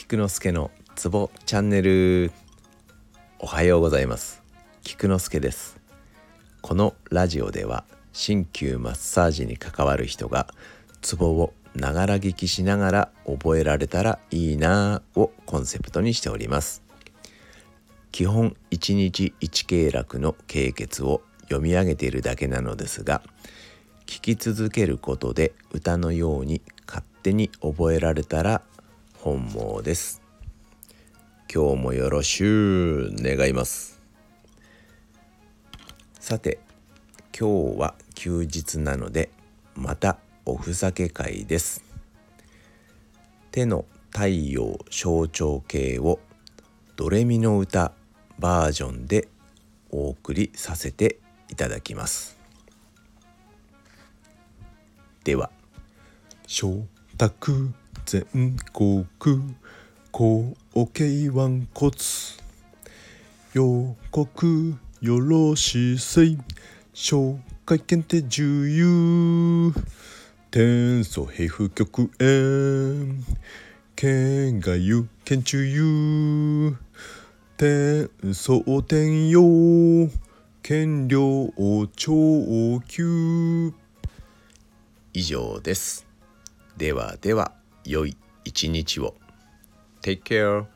菊之助のツボチャンネル。おはようございます。菊之助です。このラジオでは鍼灸マッサージに関わる人がツボをながら聞きしながら覚えられたらいいなぁをコンセプトにしております。基本1日1経絡の経血を読み上げているだけなのですが聞き続けることで歌のように勝手に覚えられたら本望です。今日もよろしゅう願います。さて今日は休日なのでまたおふざけ会です。手の太陽象徴系をドレミの歌バージョンでお送りさせていただきます。では小卓全国後頸腕骨。予告よろしせい。紹介検定重油天素皮膚局炎県外油県中油天素天陽権量超級。以上です。ではでは。良い一日を Take care